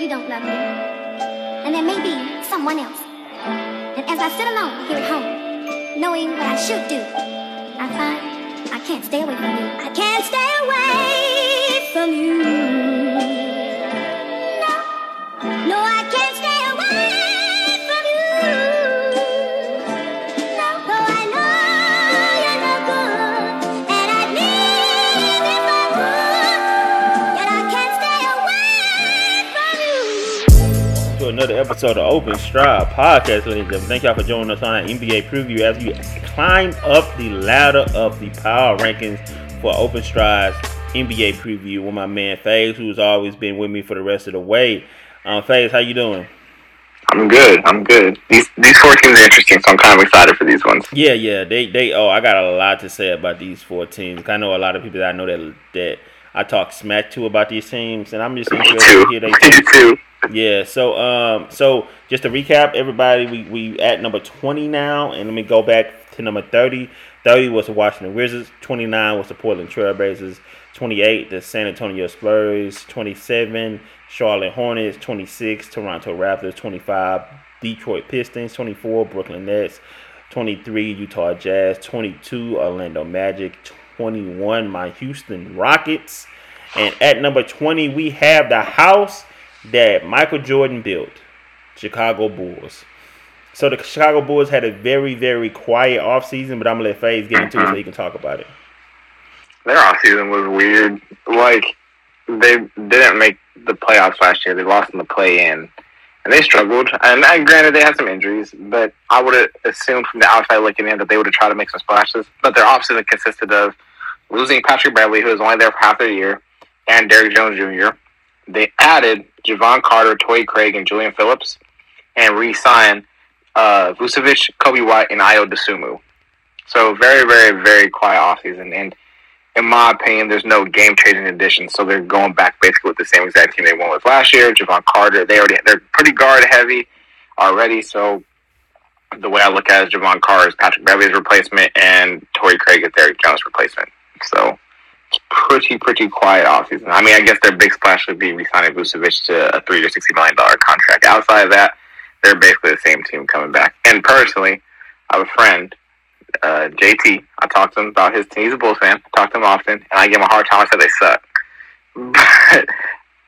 you don't love me. And there may be someone else. And as I sit alone here at home, knowing what I should do, I find I can't stay away from you. I can't stay away from you. Another episode of Open Strive Podcast, ladies and gentlemen. Thank y'all for joining us on our NBA preview as we climb up the ladder of the power rankings for Open Strive's NBA preview with my man Faiz, who's always been with me for the rest of the way. Um, Faiz, how you doing? I'm good. I'm good. These these four teams are interesting, so I'm kind of excited for these ones. Yeah, yeah, they they oh, I got a lot to say about these four teams. I know a lot of people that I know that that I talk smack to about these teams, and I'm just interested to hear they Me too. Yeah, so um so just to recap everybody, we we at number 20 now and let me go back to number 30. 30 was the Washington Wizards, 29 was the Portland Trailblazers, 28 the San Antonio Spurs, 27 Charlotte Hornets, 26 Toronto Raptors, 25 Detroit Pistons, 24 Brooklyn Nets, 23 Utah Jazz, 22 Orlando Magic, 21 my Houston Rockets, and at number 20 we have the house that Michael Jordan built, Chicago Bulls. So the Chicago Bulls had a very, very quiet offseason, but I'm gonna let Faiz get into it so he can talk about it. Their offseason was weird. Like they didn't make the playoffs last year. They lost in the play-in, and they struggled. And uh, granted, they had some injuries, but I would have assumed from the outside looking in that they would have tried to make some splashes. But their offseason consisted of losing Patrick Beverley, who was only there for half the year, and Derrick Jones Jr. They added Jevon Carter, Torrey Craig, and Julian Phillips, and re-signed uh, Vucevic, Coby White, and Ayo Dosunmu. So very, very, very quiet offseason. And in my opinion, there's no game changing addition. So they're going back basically with the same exact team they won with last year. Jevon Carter, they already they're pretty guard heavy already. So the way I look at it is Jevon Carter is Patrick Beverley's replacement, and Torrey Craig is Derrick Jones' replacement. So pretty, pretty quiet offseason. I mean, I guess their big splash would be re-signing Vucevic to a three-year, sixty million dollar contract. Outside of that, they're basically the same team coming back. And personally, I have a friend, uh, JT. I talked to him about his team. He's a Bulls fan. I talk to him often, and I give him a hard time. I said they suck, but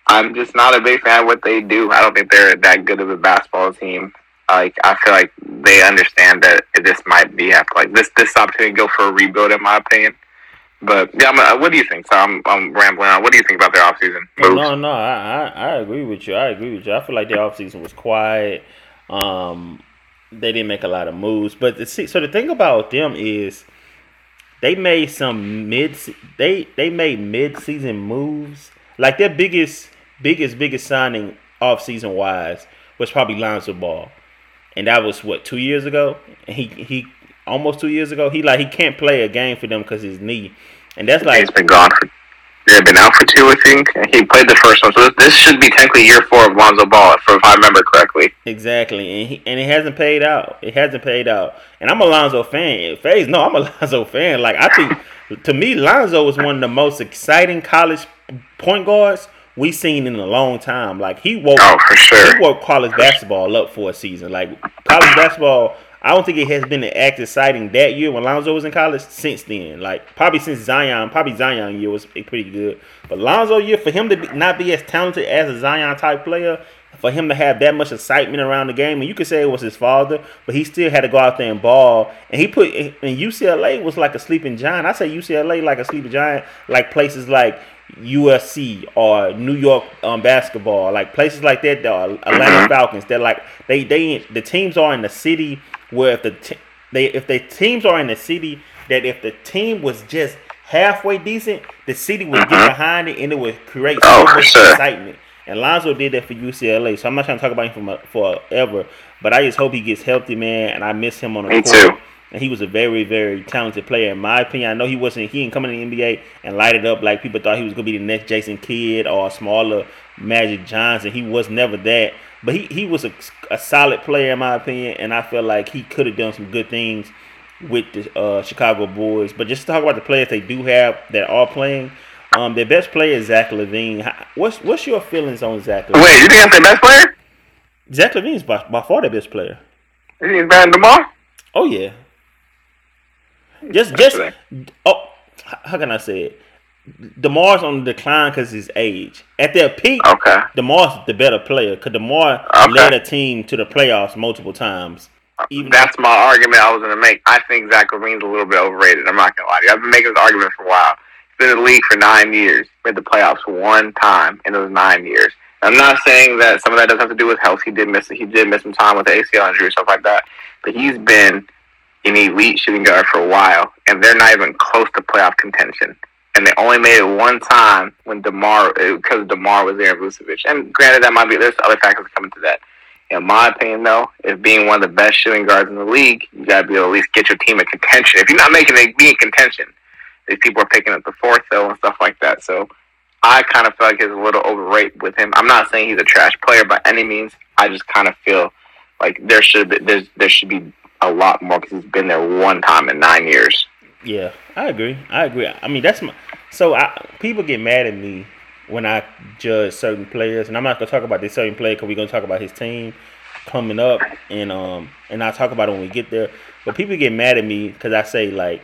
I'm just not a big fan of what they do. I don't think they're that good of a basketball team. Like I feel like they understand that this might be have like this this opportunity to go for a rebuild, in my opinion. But yeah, I'm, uh, what do you think? So I'm I'm rambling on. What do you think about their offseason moves? No, no, I, I I agree with you. I agree with you. I feel like their offseason was quiet. Um, they didn't make a lot of moves, but the, see, so the thing about them is they made some mid they they made mid season moves. Like their biggest biggest biggest signing off season wise was probably Lonzo Ball, and that was what two years ago. And he he almost two years ago. He like he can't play a game for them because his knee, and that's like He's been gone for. Yeah, been out for two, I think. And He played the first one, so this should be technically year four of Lonzo Ball, if I remember correctly. Exactly, and he, and it hasn't paid out. It hasn't paid out, and I'm a Lonzo fan. Faiz, no, I'm a Lonzo fan. Like I think, to me, Lonzo is one of the most exciting college point guards we seen in a long time. Like he woke, Oh, for sure. he woke college basketball up for a season. Like college basketball, I don't think it has been an active sighting that year when Lonzo was in college since then. Like probably since Zion, probably Zion year was pretty good, but Lonzo year for him to be, not be as talented as a Zion type player, for him to have that much excitement around the game, and you could say it was his father, but he still had to go out there and ball. And he put and UCLA was like a sleeping giant. I say UCLA like a sleeping giant, like places like USC or New York um, basketball, like places like that. The Atlanta Falcons. They're like they they the teams are in the city where if the t- they if the teams are in the city that if the team was just halfway decent, the city would get mm-hmm. behind it and it would create oh, so Oh, for much sure. excitement. And Lonzo did that for UCLA, so I'm not trying to talk about him for forever, but I just hope he gets healthy, man. And I miss him on the Me court. too. And he was a very, very talented player, in my opinion. I know he wasn't. He didn't come in the NBA and light it up like people thought he was gonna be the next Jason Kidd or a smaller Magic Johnson. He was never that. But he, he was a, a solid player in my opinion, and I feel like he could have done some good things with the uh, Chicago Bulls. But just to talk about the players they do have that are playing, Um, their best player is Zach LaVine. What's what's your feelings on Zach LaVine? Wait, you think that's their best player? Zach LaVine's by, by far the best player. You think he's better than Demar? Oh yeah. Just just oh, how can I say it? Demar's on the decline because his age. At their peak, Okay. Demar's the better player because Demar Okay. led a team to the playoffs multiple times. Even That's my argument I was going to make. I think Zach LaVine's a little bit overrated. I'm not going to lie to you. I've been making this argument for a while. He's been in the league for nine years. Made the playoffs one time in those nine years. I'm not saying that some of that doesn't have to do with health. He did miss he did miss some time with the ACL injury and stuff like that. But he's been an elite shooting guard for a while, and they're not even close to playoff contention. And they only made it one time when Demar uh, because Demar was there and Vucevic. And granted, that might be there's other factors coming to that. In my opinion, though, if being one of the best shooting guards in the league, you gotta be able to at least get your team in contention. If you're not making it be in contention, these people are picking up the fourth though and stuff like that. So I kind of feel like it's a little overrated with him. I'm not saying he's a trash player by any means. I just kind of feel like there should be there should be a lot more because he's been there one time in nine years. Yeah, I agree. I agree. I mean, that's my. So I, people get mad at me when I judge certain players, and I'm not gonna talk about this certain player because we're gonna talk about his team coming up, and um, and I'll talk about it when we get there. But people get mad at me because I say like,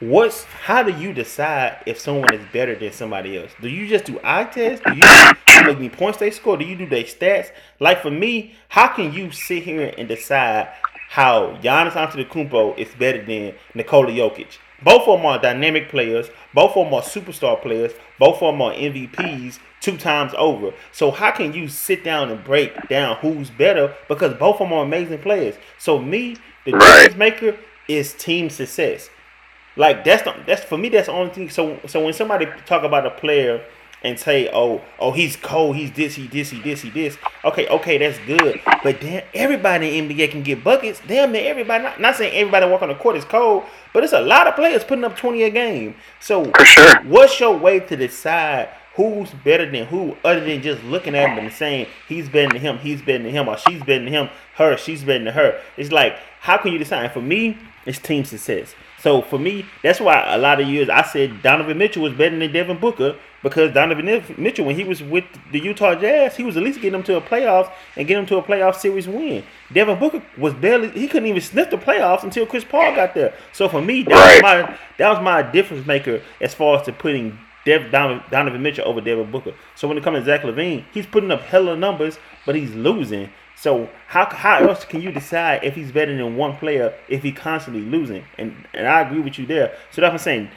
what's how do you decide if someone is better than somebody else? Do you just do eye tests? Do you how many points they score? Do you do their stats? Like for me, how can you sit here and decide how Giannis Antetokounmpo is better than Nikola Jokic? Both of them are dynamic players. Both of them are superstar players. Both of them are MVPs two times over. So how can you sit down and break down who's better? Because both of them are amazing players. So me, the difference maker is team success. Like that's the, that's for me. That's the only thing. So so when somebody talk about a player and say, oh oh he's cold, he's this, he this, he this, he this. Okay, okay, that's good. But damn, everybody in the NBA can get buckets. Damn near everybody. Not, not saying everybody walk on the court is cold, but it's a lot of players putting up twenty a game. So For sure. what's your way to decide who's better than who, other than just looking at them and saying he's better than him, he's better than him, or she's better than him, her, she's better than her? It's like, how can you decide? For me, it's team success. So for me, that's why a lot of years I said Donovan Mitchell was better than Devin Booker because Donovan Mitchell, when he was with the Utah Jazz, he was at least getting them to a playoffs and getting them to a playoff series win. Devin Booker was barely he couldn't even sniff the playoffs until Chris Paul got there. So for me, that was my that was my difference maker as far as to putting Dev, Donovan, Donovan Mitchell over Devin Booker. So when it comes to Zach LaVine, he's putting up hella numbers, but he's losing. So how how else can you decide if he's better than one player if he constantly losing? And and I agree with you there. So that's what I'm saying.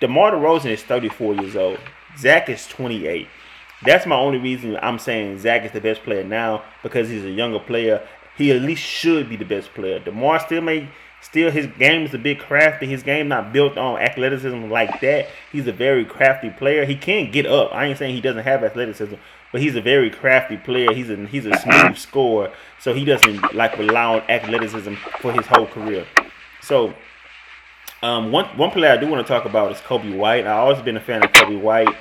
DeMar DeRozan is 34 years old. Zach is 28. That's my only reason I'm saying Zach is the best player now because he's a younger player. He at least should be the best player. DeMar still may still his game is a bit crafty. His game not built on athleticism like that. He's a very crafty player. He can get up. I ain't saying he doesn't have athleticism, but he's a very crafty player. He's a he's a smooth scorer. So he doesn't like rely on athleticism for his whole career. So um, one one player I do want to talk about is Coby White. I've always been a fan of Coby White,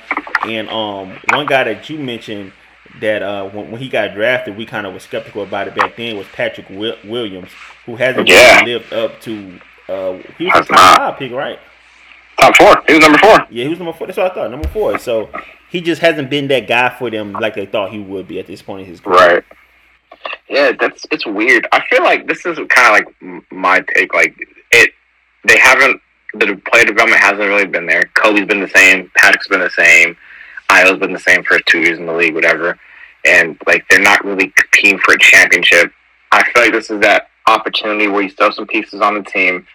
and um, one guy that you mentioned that uh, when, when he got drafted, we kind of were skeptical about it back then was Patrick Wi- Williams, who hasn't Yeah. really lived up to. Uh, he was a top five pick, right? Top four. He was number four. Yeah, he was number four. That's what I thought, number four. So he just hasn't been that guy for them like they thought he would be at this point in his career. Right. Yeah, that's it's weird. I feel like this is kind of like my take. Like it, they haven't the player development hasn't really been there. Kobe's been the same. Patrick's been the same. Ayo's been the same for two years in the league, whatever. And like they're not really competing for a championship. I feel like this is that opportunity where you have some pieces on the team.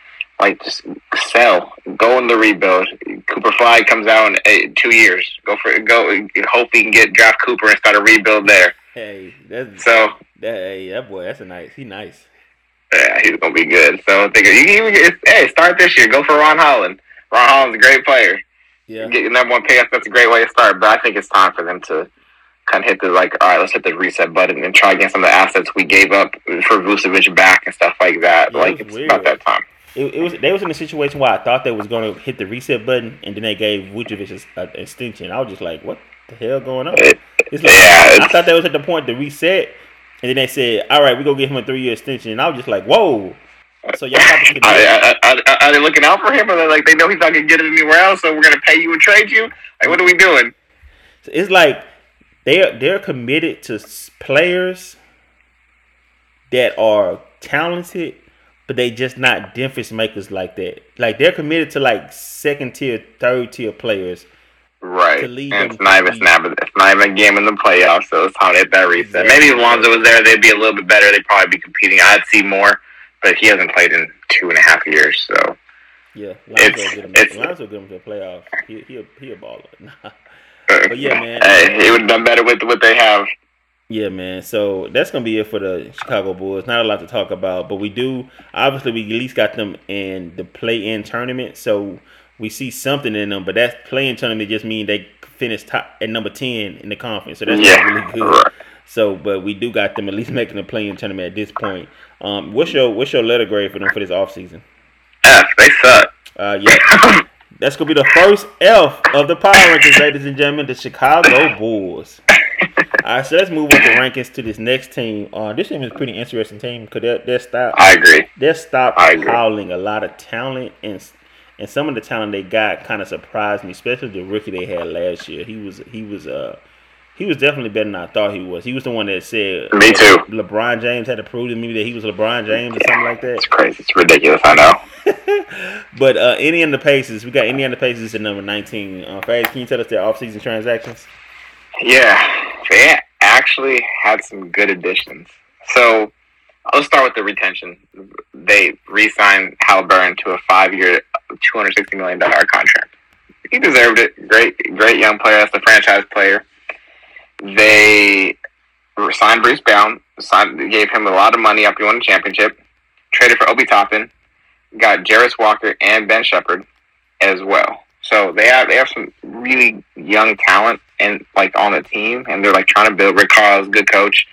Like just sell, go in the rebuild. Cooper Flagg comes out in eh, two years. Go for go. Hope we can get draft Cooper and start a rebuild there. Hey, that's So that, hey, that boy, that's a nice. He nice. Yeah, he's gonna be good. So I think you can even get, hey, start this year. Go for Ron Holland. Ron Holland's a great player. Yeah. Get your number one pick. That's a great way to start. But I think it's time for them to kind of hit the like, all right, let's hit the reset button and try again some of the assets we gave up for Vucevic back and stuff like that. Yeah, like it's about that time. It, it was they was in a situation where I thought they was going to hit the reset button, and then they gave Vucevic an extension. I was just like, "What the hell going on?" It's like yeah, I thought they was at the point to reset, and then they said, "All right, we gonna give him a three year extension," and I was just like, "Whoa!" So y'all about to Are, are, are, are they looking out for him, or they like they know he's not gonna get it anywhere else, so we're gonna pay you and trade you? Like, what are we doing? it's like they're they're committed to players that are talented, but they just not difference makers like that. Like they're committed to like second tier, third tier players. Right. And it's not even it's not, it's not even a game in the playoffs, so it's to hit that reset. Exactly. Maybe if Lonzo was there, they'd be a little bit better. They'd probably be competing. I'd see more, but he hasn't played in two and a half years, so Yeah, Lonzo It's- get him. it's- Lonzo get him to the playoff. He he a, he a baller. but yeah, man. Hey, um, he would have done better with what they have. Yeah, man. So that's gonna be it for the Chicago Bulls. Not a lot to talk about, but we do obviously we at least got them in the play-in tournament, so we see something in them. But that play-in tournament just means they finished top at number ten in the conference, so that's not Yeah, really good. So, but we do got them at least making the play-in tournament at this point. Um, what's your what's your letter grade for them for this offseason? F, they suck. Uh, yeah, that's gonna be the first F of the power rankings, ladies and gentlemen, the Chicago Bulls. All right, so let's move on to rankings to this next team. Uh, this team is a pretty interesting team because they're they're stop I agree. they're stop I agree. howling a lot of talent and and some of the talent they got kind of surprised me, especially the rookie they had last year. He was he was uh he was definitely better than I thought he was. He was the one that said Me too. LeBron James had to prove to me that he was LeBron James or something like that. It's crazy. It's ridiculous. I know. But uh, Indiana Pacers, we got Indiana Pacers at number 19. Uh, Faiz, can you tell us their offseason transactions? Yeah, they actually had some good additions. So I'll start with the retention. They re-signed Halliburton to a five-year, two hundred sixty million dollar contract. He deserved it. Great, great young player. That's the franchise player. They signed Bruce Brown. Signed, gave him a lot of money after he won the championship. Traded for Obi Toppin. Got Jarace Walker and Ben Sheppard as well. So they have they have some really young talent and like on the team, and they're like trying to build. Rick Carlisle's good coach.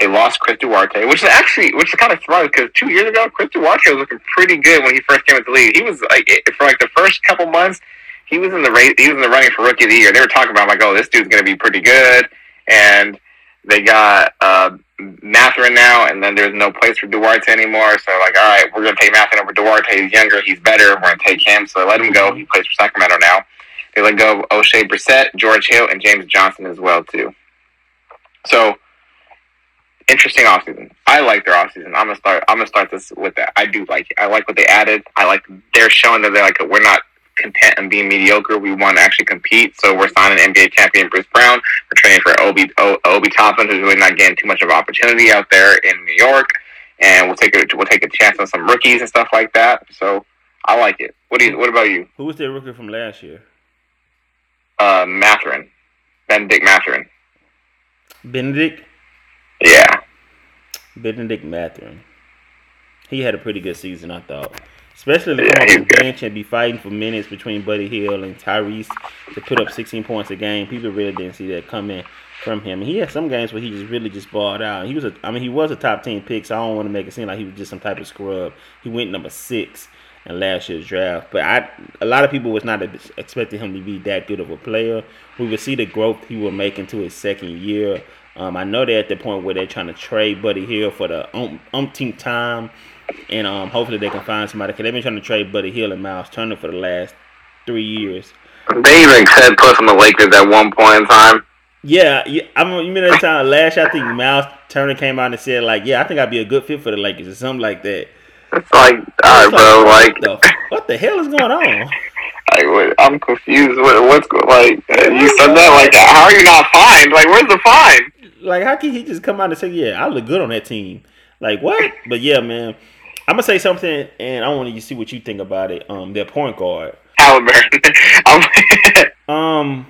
They lost Chris Duarte, which is actually which is kind of surprising because two years ago Chris Duarte was looking pretty good when he first came into the league. He was like for like the first couple months, he was in the race, he was in the running for rookie of the year. They were talking about like, oh, this dude's gonna be pretty good, and they got uh, Mathurin now, and then there's no place for Duarte anymore. So like, all right, we're gonna take Mathurin over Duarte. He's younger, he's better. We're gonna take him. So they let him go. He plays for Sacramento now. They let go of Oshae Brissett, George Hill, and James Johnson as well too. So interesting offseason. I like their offseason. I'm gonna start. I'm gonna start this with that. I do like it. I like what they added. I like they're showing that they're like we're not content in being mediocre. We want to actually compete. So we're signing NBA champion Bruce Brown. We're training for Obi o, Obi Toppin, who's really not getting too much of opportunity out there in New York. And we'll take a we'll take a chance on some rookies and stuff like that. So I like it. What do you? What about you, Who was their rookie from last year? Uh, Mathurin, Benedict Mathurin? Benedict? Yeah, Benedict Mathurin. He had a pretty good season, I thought. Especially to Yeah, come off the good. bench and be fighting for minutes between Buddy Hield and Tyrese to put up 16 points a game. People really didn't see that coming from him. And he had some games where he just really just balled out. He was a, I mean, he was a top 10 pick, so I don't want to make it seem like he was just some type of scrub. He went number six in last year's draft, but I, a lot of people was not expecting him to be that good of a player. We would see the growth he will make into his second year. Um, I know they're at the point where they're trying to trade Buddy Hield for the um, umpteenth time, and um, hopefully they can find somebody. Cause they've been trying to trade Buddy Hield and Miles Turner for the last three years. they even said plus on the Lakers at one point in time. Yeah, yeah I mean, you remember that time last year? I think Miles Turner came out and said like, "Yeah, I think I'd be a good fit for the Lakers" or something like that. It's like, all right, bro. Like, what the, what the hell is going on? Like, what, I'm confused. What, what's go- like? uh, You said that like, how are you not fined? Like, where's the fine? Like, how can he just come out and say, "Yeah, I look good on that team"? Like, what? But yeah, man, I'm gonna say something, and I want you to see what you think about it. Um, their point guard. Halliburton. Um,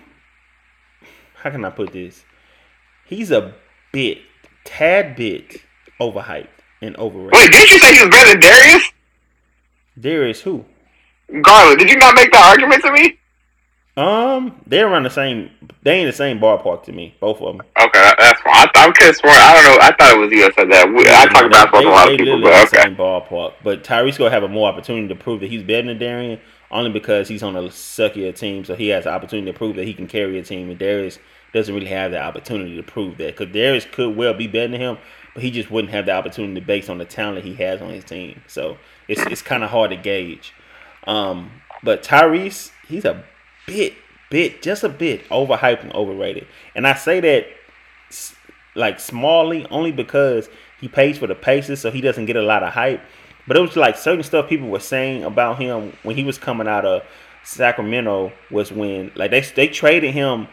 how can I put this? He's a bit, tad bit overhyped and overrated. wait, didn't you say he was better than Darius Darius who? Garland? Did you not make that argument to me? Um, they're around the same. They ain't the same ballpark to me, both of them. Okay, that's fine. I, I could have sworn. I don't know. I thought it was you that said that. We, I talk basketball to a lot of people, but the okay. same ballpark. But Tyrese gonna have a more opportunity to prove that he's better than Darian, only because he's on a suckier team, so he has the opportunity to prove that he can carry a team. And Darius doesn't really have the opportunity to prove that, because Darius could well be better than him, but he just wouldn't have the opportunity based on the talent he has on his team. So it's it's kind of hard to gauge. Um, but Tyrese, he's a bit, bit, just a bit overhyped and overrated. And I say that like smallly only because he pays for the paces, so he doesn't get a lot of hype. But it was like certain stuff people were saying about him when he was coming out of Sacramento was when like they they traded him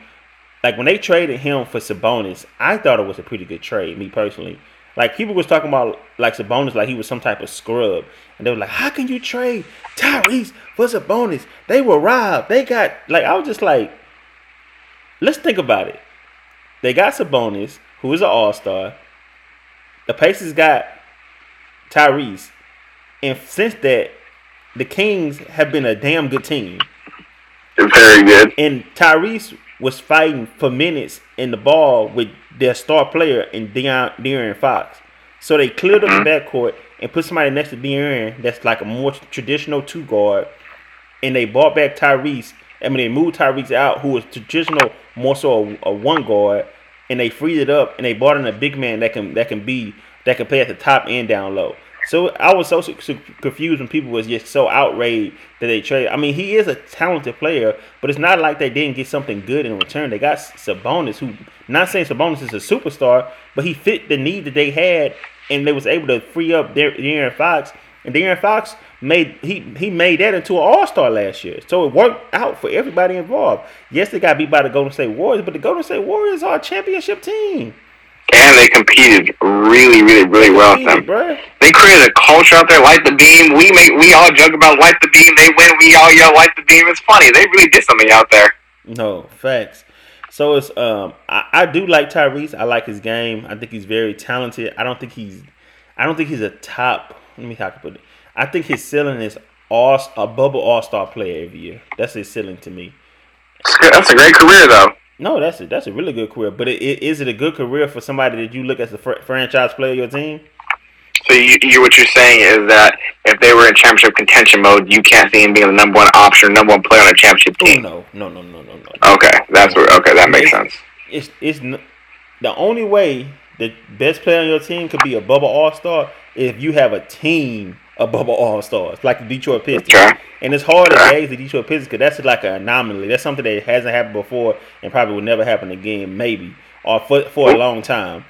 like when they traded him for Sabonis, I thought it was a pretty good trade, me personally. Like people was talking about like Sabonis like he was some type of scrub. And they were like, How can you trade Tyrese for Sabonis? They were robbed. They got like I was just like, let's think about it. They got Sabonis, who is an all-star. The Pacers got Tyrese. And since that, the Kings have been a damn good team. Very good. And Tyrese was fighting for minutes in the ball with their star player in De'Aaron, De'Aaron Fox. So they cleared up mm-hmm. the backcourt and put somebody next to De'Aaron that's like a more traditional two guard. And they brought back Tyrese. I mean, they moved Tyrese out, who was traditional, more so a, a one guard, and they freed it up and they brought in a big man that can that can be that can play at the top and down low. So I was so, so, confused when people was just so outraged that they traded. I mean, he is a talented player, but it's not like they didn't get something good in return. They got Sabonis, who not saying Sabonis is a superstar, but he fit the need that they had, and they was able to free up their De'Aaron Fox. And De'Aaron Fox made he he made that into an All Star last year, so it worked out for everybody involved. Yes, they got beat by the Golden State Warriors, but the Golden State Warriors are a championship team and they competed really, really, really well. with Them. They created a culture out there. Light the beam. We make we all joke about light the beam. They win. We all yell light the beam. It's funny. They really did something out there. No facts. So it's um I, I do like Tyrese. I like his game. I think he's very talented. I don't think he's I don't think he's a top. Let me how to put it. I think his ceiling is all a bubble all star player every year. That's his ceiling to me. That's a great career though. No, that's a, that's a really good career. But it, it, is it a good career for somebody that you look as the fr- franchise player of your team? So you, you, what you're saying is that if they were in championship contention mode, you can't see him being the number one option, number one player on a championship oh, team. Oh, no, no, no, no, no, no. Okay, that's what. Okay, that makes it's, sense. It's it's the only way the best player on your team could be a bubble all star if you have a team bubble all stars like the Detroit Pistons. Okay. And it's hard to gauge the Detroit Pistons because that's like an anomaly. That's something that hasn't happened before and probably will never happen again, maybe, or for for a long time.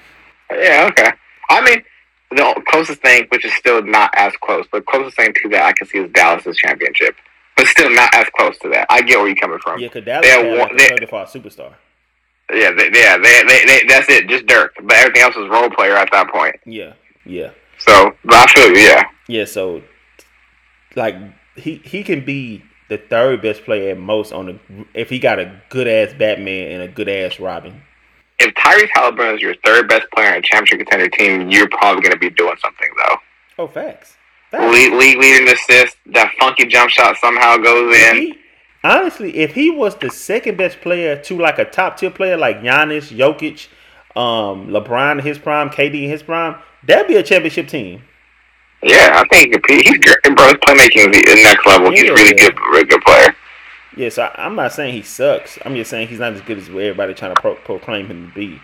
Yeah, okay. I mean, the closest thing, which is still not as close, but closest thing to that I can see is Dallas's championship, but still not as close to that. I get where you're coming from. Yeah, because Dallas they had like a certified superstar. Yeah, they, yeah, they, they, they, that's it, just Dirk. But everything else was role player at that point. Yeah, yeah. So, I feel you, yeah. Yeah, so like he he can be the third best player at most on the if he got a good ass Batman and a good ass Robin. If Tyrese Halliburton is your third best player on a championship contender team, you're probably going to be doing something though. Oh, facts. facts. Lead, lead, leading assist. That funky jump shot somehow goes in. He, honestly, if he was the second best player to like a top tier player like Giannis, Jokic, um, LeBron in his prime, KD in his prime, that'd be a championship team. Yeah, I think he's great. Bro, his playmaking is the next level. Yeah, he's really good, really good player. Yeah, so I, am not saying he sucks. I'm just saying he's not as good as everybody trying to pro- proclaim him to be.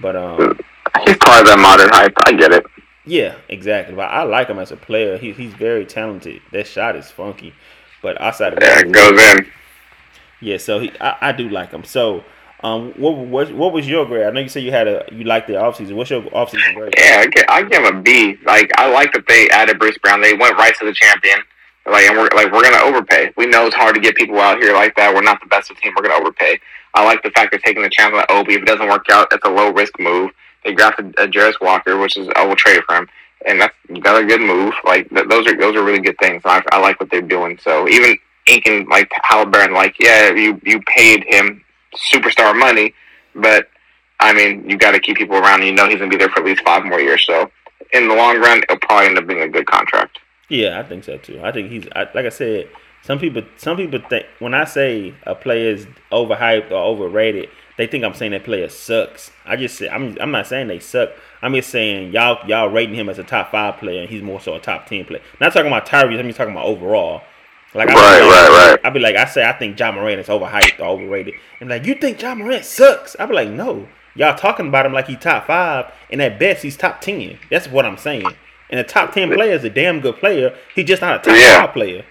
But um, he's part of that modern hype. I get it. Yeah, exactly. But I like him as a player. He, he's very talented. That shot is funky. But outside of yeah, that, it goes in. Yeah, so he, I, I do like him. So um, what, what what was your grade? I know you said you had a you liked the offseason. What's your offseason grade? Yeah, I give him a B. Like I like that they added Bruce Brown. They went right to the champion. Like and we're like we're gonna overpay. We know it's hard to get people out here like that. We're not the best of team. We're gonna overpay. I like the fact they're taking the chance on Obi. If it doesn't work out, it's a low risk move. They drafted a Jarace Walker, which is I will trade for him, and that's got a good move. Like th- those are those are really good things. I, I like what they're doing. So even inking like Halliburton, like yeah, you you paid him superstar money, but I mean, you got to keep people around, and you know he's gonna be there for at least five more years. So, in the long run, it'll probably end up being a good contract. Yeah, I think so too. I think he's I, like I said. Some people, some people think when I say a player is overhyped or overrated, they think I'm saying that player sucks. I just say I'm I'm not saying they suck. I'm just saying y'all y'all rating him as a top five player, and he's more so a top ten player. Not talking about Tyrese. I'm just talking about overall. Like, right, like, right, right. I'd be like, I say, I think Ja Morant is overhyped or overrated. And like, you think Ja Morant sucks? I'd be like, no, Y'all talking about him like he top five, and at best he's top ten. That's what I'm saying. And a top ten player is a damn good player. He's just not a top Yeah. five player.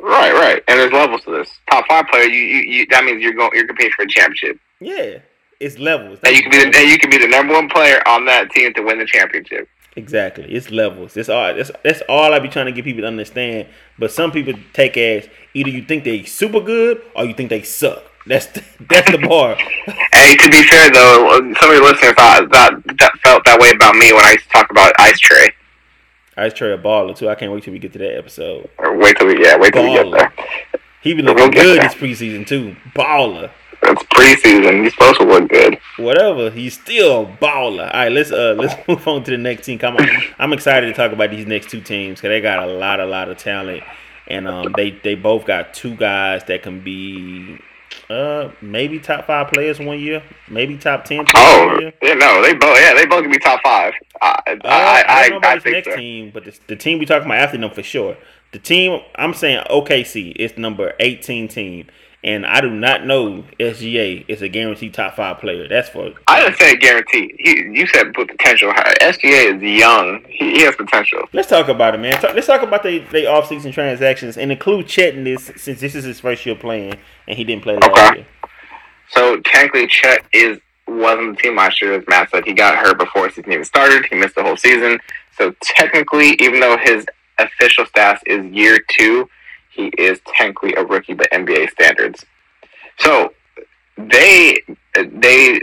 Right, right. And there's levels to this. Top five player, you, you, you that means you're going you're competing for a championship. Yeah, it's levels. And you can be the and you can be the number one player on that team to win the championship. Exactly. It's levels. That's all. That's, that's all I be trying to get people to understand. But some people take as either you think they super good or you think they suck. That's that's the bar. Hey, to be fair though, some of your listeners thought that, that felt that way about me when I used to talk about Ice Trae. Ice Trae a baller too. I can't wait till we get to that episode. Or wait till we yeah, wait till we get Baller. there. He be We'll looking good this preseason too. Baller. It's preseason. He's supposed to look good. Whatever. He's still a baller. All right, let's uh let's move on to the next team. Come on. I'm excited to talk about these next two teams because they got a lot, a lot of talent, and um they they both got two guys that can be uh maybe top five players one year, maybe top ten. players one Oh year. yeah, no, they both yeah they both can be top five. I Uh, I I, I, don't know about I, this think next so. team, but the, the team we talking about after them for sure. The team I'm saying OKC is number 18 team, and I do not know SGA is a guaranteed top five player. That's for I didn't say guaranteed. He, you said put potential. High. SGA is young. He, he has potential. Let's talk about it, man. Talk, let's talk about the they offseason transactions and include Chet in this since this is his first year playing and he didn't play last Okay. year. So technically, Chet is wasn't the team last year. As Matt said, he got hurt before the season even started. He missed the whole season. So technically, even though his official stats is year two, he is technically a rookie by NBA standards. So they they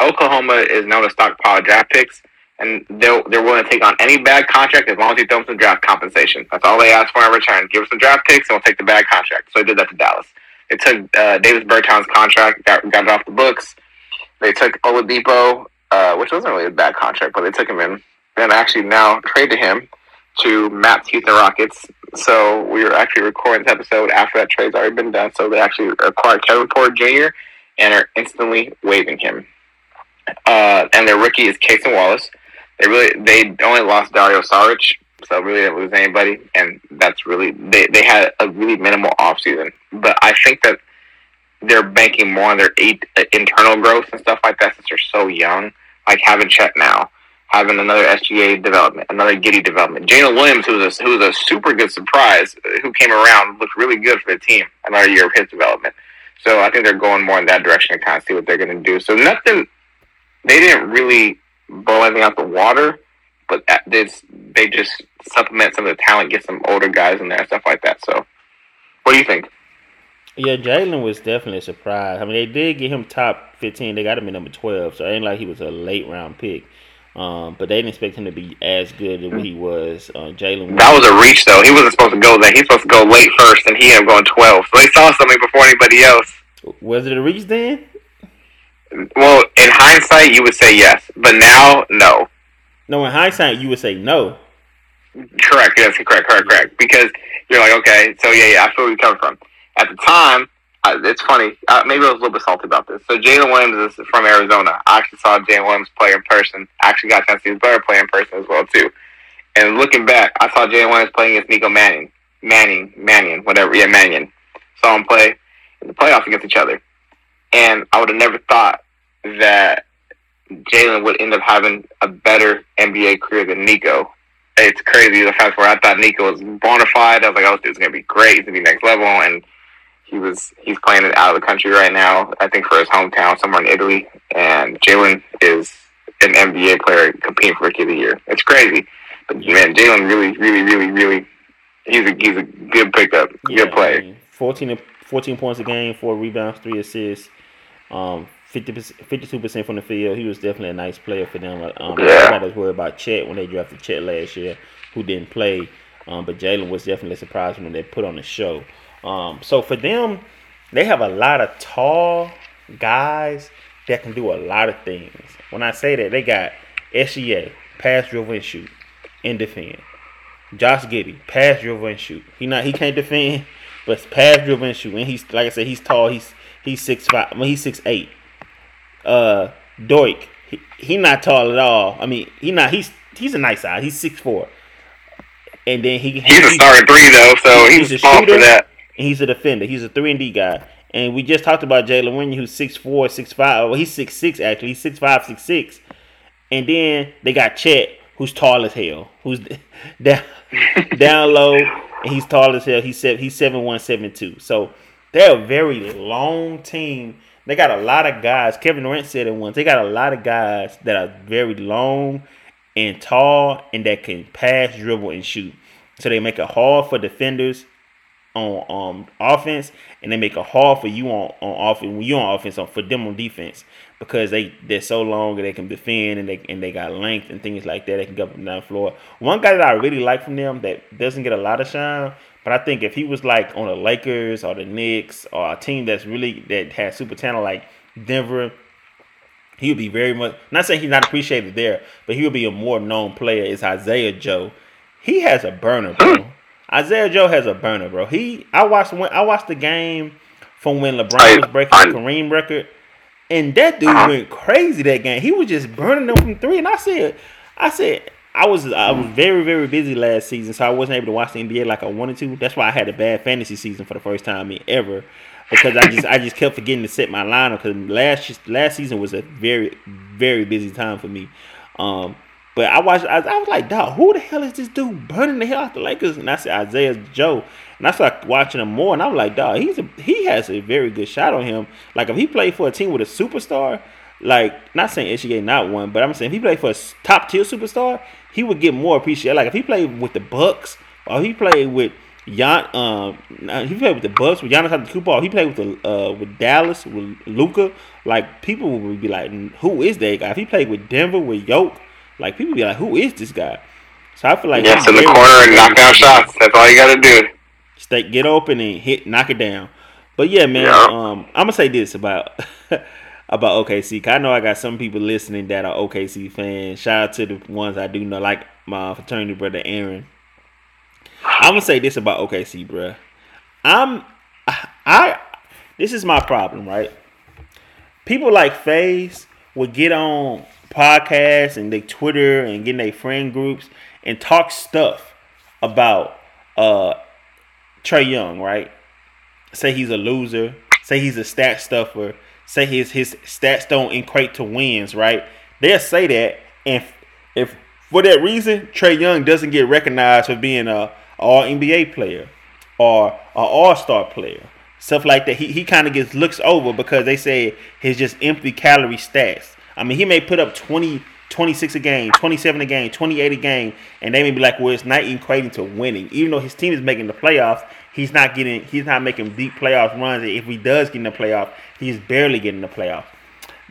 Oklahoma is known to stockpile draft picks, and they're they're willing to take on any bad contract as long as you throw them some draft compensation. That's all they ask for in return. Give us some draft picks, and we'll take the bad contract. So they did that to Dallas. They took uh, Davis Bertans' contract, got, got it off the books. They took Oladipo, uh, which wasn't really a bad contract, but they took him in, and actually now traded to him to Matt's Houston Rockets. So we were actually recording this episode after that trade's already been done. So they actually acquired Kevin Porter Jr. and are instantly waiving him. Uh, and their rookie is Cason Wallace. They really they only lost Dario Saric, so really didn't lose anybody, and that's really they, they had a really minimal offseason. But I think that they're banking more on their eight, uh, internal growth and stuff like that since they're so young. Like having Chet now, having another SGA development, another Giddey development. Jalen Williams, who was a, who was a super good surprise, uh, who came around, looked really good for the team. Another year of his development. So I think they're going more in that direction to kind of see what they're going to do. So nothing, they didn't really blow anything out the water, but that- they just, supplement some of the talent, get some older guys in there and stuff like that. So, what do you think? Yeah, Jalen was definitely a surprise. I mean, they did get him top 15. They got him in number 12, so it ain't like he was a late round pick. Um, but they didn't expect him to be as good as he was. Uh, Jalen That was a reach, though. He wasn't supposed to go there. He's supposed to go late first, and he ended up going 12. So they saw something before anybody else. was it a reach then? Well, in hindsight, you would say yes, but now, no. No, in hindsight, you would say no. Correct. Yes, correct, correct, correct. Because you're like, okay, so yeah, yeah, I feel where you come from. At the time, it's funny. Uh, maybe I was a little bit salty about this. So Jalen Williams is from Arizona. I actually saw Jalen Williams play in person. I actually got a chance to see his brother play in person as well too. And looking back, I saw Jalen Williams playing against Nico Manning, Manning, Mannion, whatever. Yeah, Mannion. Saw him play in the playoffs against each other, and I would have never thought that Jalen would end up having a better NBA career than Nico it's crazy the fact where I thought Nico was bona fide. I was like, oh, this dude's gonna be great. He's gonna be next level, and he was. He's playing it out of the country right now. I think for his hometown, somewhere in Italy. And Jalen is an NBA player competing for Rookie of the Year. It's crazy, but man, Jalen really, really, really, really. He's a he's a good pickup, good player. I mean, 14, 14 points a game, four rebounds, three assists, um, 52 percent from the field. He was definitely a nice player for them. Um, Yeah. I to worry about Chet when they drafted Chet last year, who didn't play. Um, but Jalen was definitely a surprise when they put on the show. Um, so for them, they have a lot of tall guys that can do a lot of things. When I say that, they got SGA, pass, dribble, and shoot, and defend. Josh Giddey, pass, dribble, and shoot. He not he can't defend, but pass, dribble, and shoot. And he's like I said, he's tall. He's he's six five. I mean, he's six eight. Uh, Doik, he, he not tall at all. I mean, he not. He's he's a nice size. He's six four. And then he He's a starting three though, so He's he's, a small shooter. for that. And he's a defender. He's a three and D guy. And we just talked about Jalen Wynn, who's 6'4", 6'5". Well, he's 6'6", actually. He's 6'5", 6'6". And then they got Chet, who's tall as hell, who's down down low, and he's tall as hell. He's seven, he's seven one seven two. So they're a very long team. They got a lot of guys. Kevin Durant said it once. They got a lot of guys that are very long and tall and that can pass, dribble, and shoot. So they make it hard for defenders on um offense, and they make a hard for you on on offense when you're on offense on for them on defense because they they're so long and they can defend and they and they got length and things like that. They can go up and down the floor. One guy that I really like from them that doesn't get a lot of shine, but I think if he was like on the Lakers or the Knicks or a team that's really that has super talent like Denver, he would be very much not saying he's not appreciated there, but he would be a more known player. Is Isaiah Joe? He has a burner, bro. Isaiah Joe has a burner, bro. He I watched when I watched the game from when LeBron was breaking the Kareem record, and that dude went crazy that game. He was just burning them from three, and I said, I said. I was I was very very busy last season, so I wasn't able to watch the NBA like I wanted to. That's why I had a bad fantasy season for the first time ever, because I just I just kept forgetting to set my lineup. Because last last season was a very very busy time for me. Um, but I watched. I, I, was like, dog, who the hell is this dude burning the hell out the Lakers? And I said Isaiah Joe, and I started watching him more, and I was like, dog, he's a, he has a very good shot on him. Like if he played for a team with a superstar, like not saying SGA not one, but I'm saying if he played for a top tier superstar, he would get more appreciated. Like if he played with the Bucks or he played with Jan, um, he played with the Bucks with Giannis Antetokounmpo. He played with the uh, with Dallas with Luka. Like people would be like, who is that guy? If he played with Denver with Yoke like people be like, who is this guy? So I feel like yes, in the corner and knock down shots. That's all you got to do. Stay, get open and hit, knock it down. But yeah, man. Yeah. Um, I'm gonna say this about about OKC. Cause I know I got some people listening that are OKC fans. Shout out to the ones I do know, like my fraternity brother Aaron. I'm gonna say this about OKC, bro. I'm I this is my problem, right? People like Faiz would get on podcasts and they Twitter and getting their friend groups and talk stuff about uh Trae Young, right? Say he's a loser, say he's a stat stuffer, say his his stats don't equate to wins, right? They'll say that and if, if for that reason Trae Young doesn't get recognized for being a all NBA player or an all star player. Stuff like that. He he kind of gets looks over because they say his just empty calorie stats. I mean, he may put up 20, 26 a game, 27 a game, 28 a game, and they may be like, well, it's not equating to winning. Even though his team is making the playoffs, he's not getting, he's not making deep playoff runs. If he does get in the playoff, he's barely getting the playoff.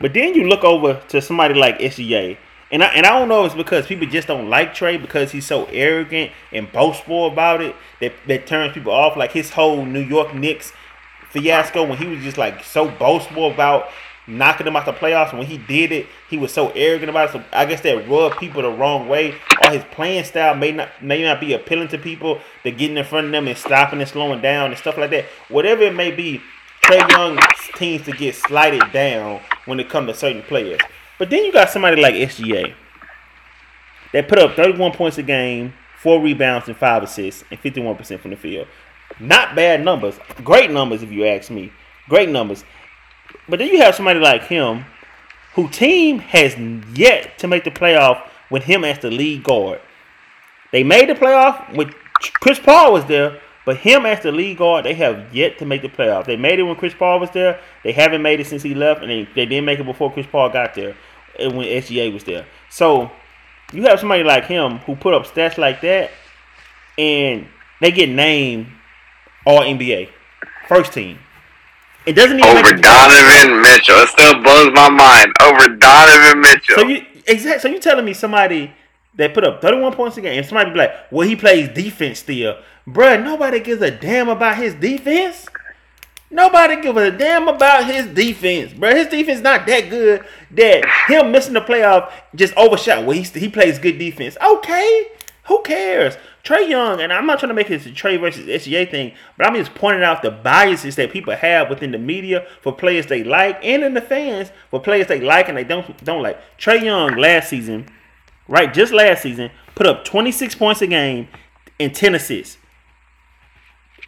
But then you look over to somebody like SGA, and I, and I don't know it's because people just don't like Trae because he's so arrogant and boastful about it that, that turns people off. Like his whole New York Knicks fiasco when he was just like so boastful about knocking him out the playoffs. When he did it, he was so arrogant about it. So I guess that rubbed people the wrong way. Or his playing style may not may not be appealing to people. That getting in front of them and stopping and slowing down and stuff like that. Whatever it may be, Trae Young teams to get slighted down when it comes to certain players. But then you got somebody like SGA that put up 31 points a game, four rebounds and five assists, and 51% from the field. Not bad numbers. Great numbers if you ask me. Great numbers. But then you have somebody like him, who team has yet to make the playoff with him as the lead guard. They made the playoff with Chris Paul was there, but him as the lead guard, they have yet to make the playoff. They made it when Chris Paul was there. They haven't made it since he left, and they, they didn't make it before Chris Paul got there, and when SGA was there. So you have somebody like him who put up stats like that, and they get named All NBA, first team. It doesn't even over Donovan Mitchell. It still blows my mind. Over Donovan Mitchell. So you exact. So you telling me somebody that put up 31 points a game, and somebody be like, "Well, he plays defense still." Bruh, nobody gives a damn about his defense. Nobody gives a damn about his defense, bro. His defense not that good that him missing the playoff just overshot. Well, he, he plays good defense. Okay, who cares? Trae Young, and I'm not trying to make a Trae versus SGA thing, but I'm just pointing out the biases that people have within the media for players they like and in the fans for players they like and they don't don't like. Trae Young last season, right, just last season, put up 26 points a game and 10 assists.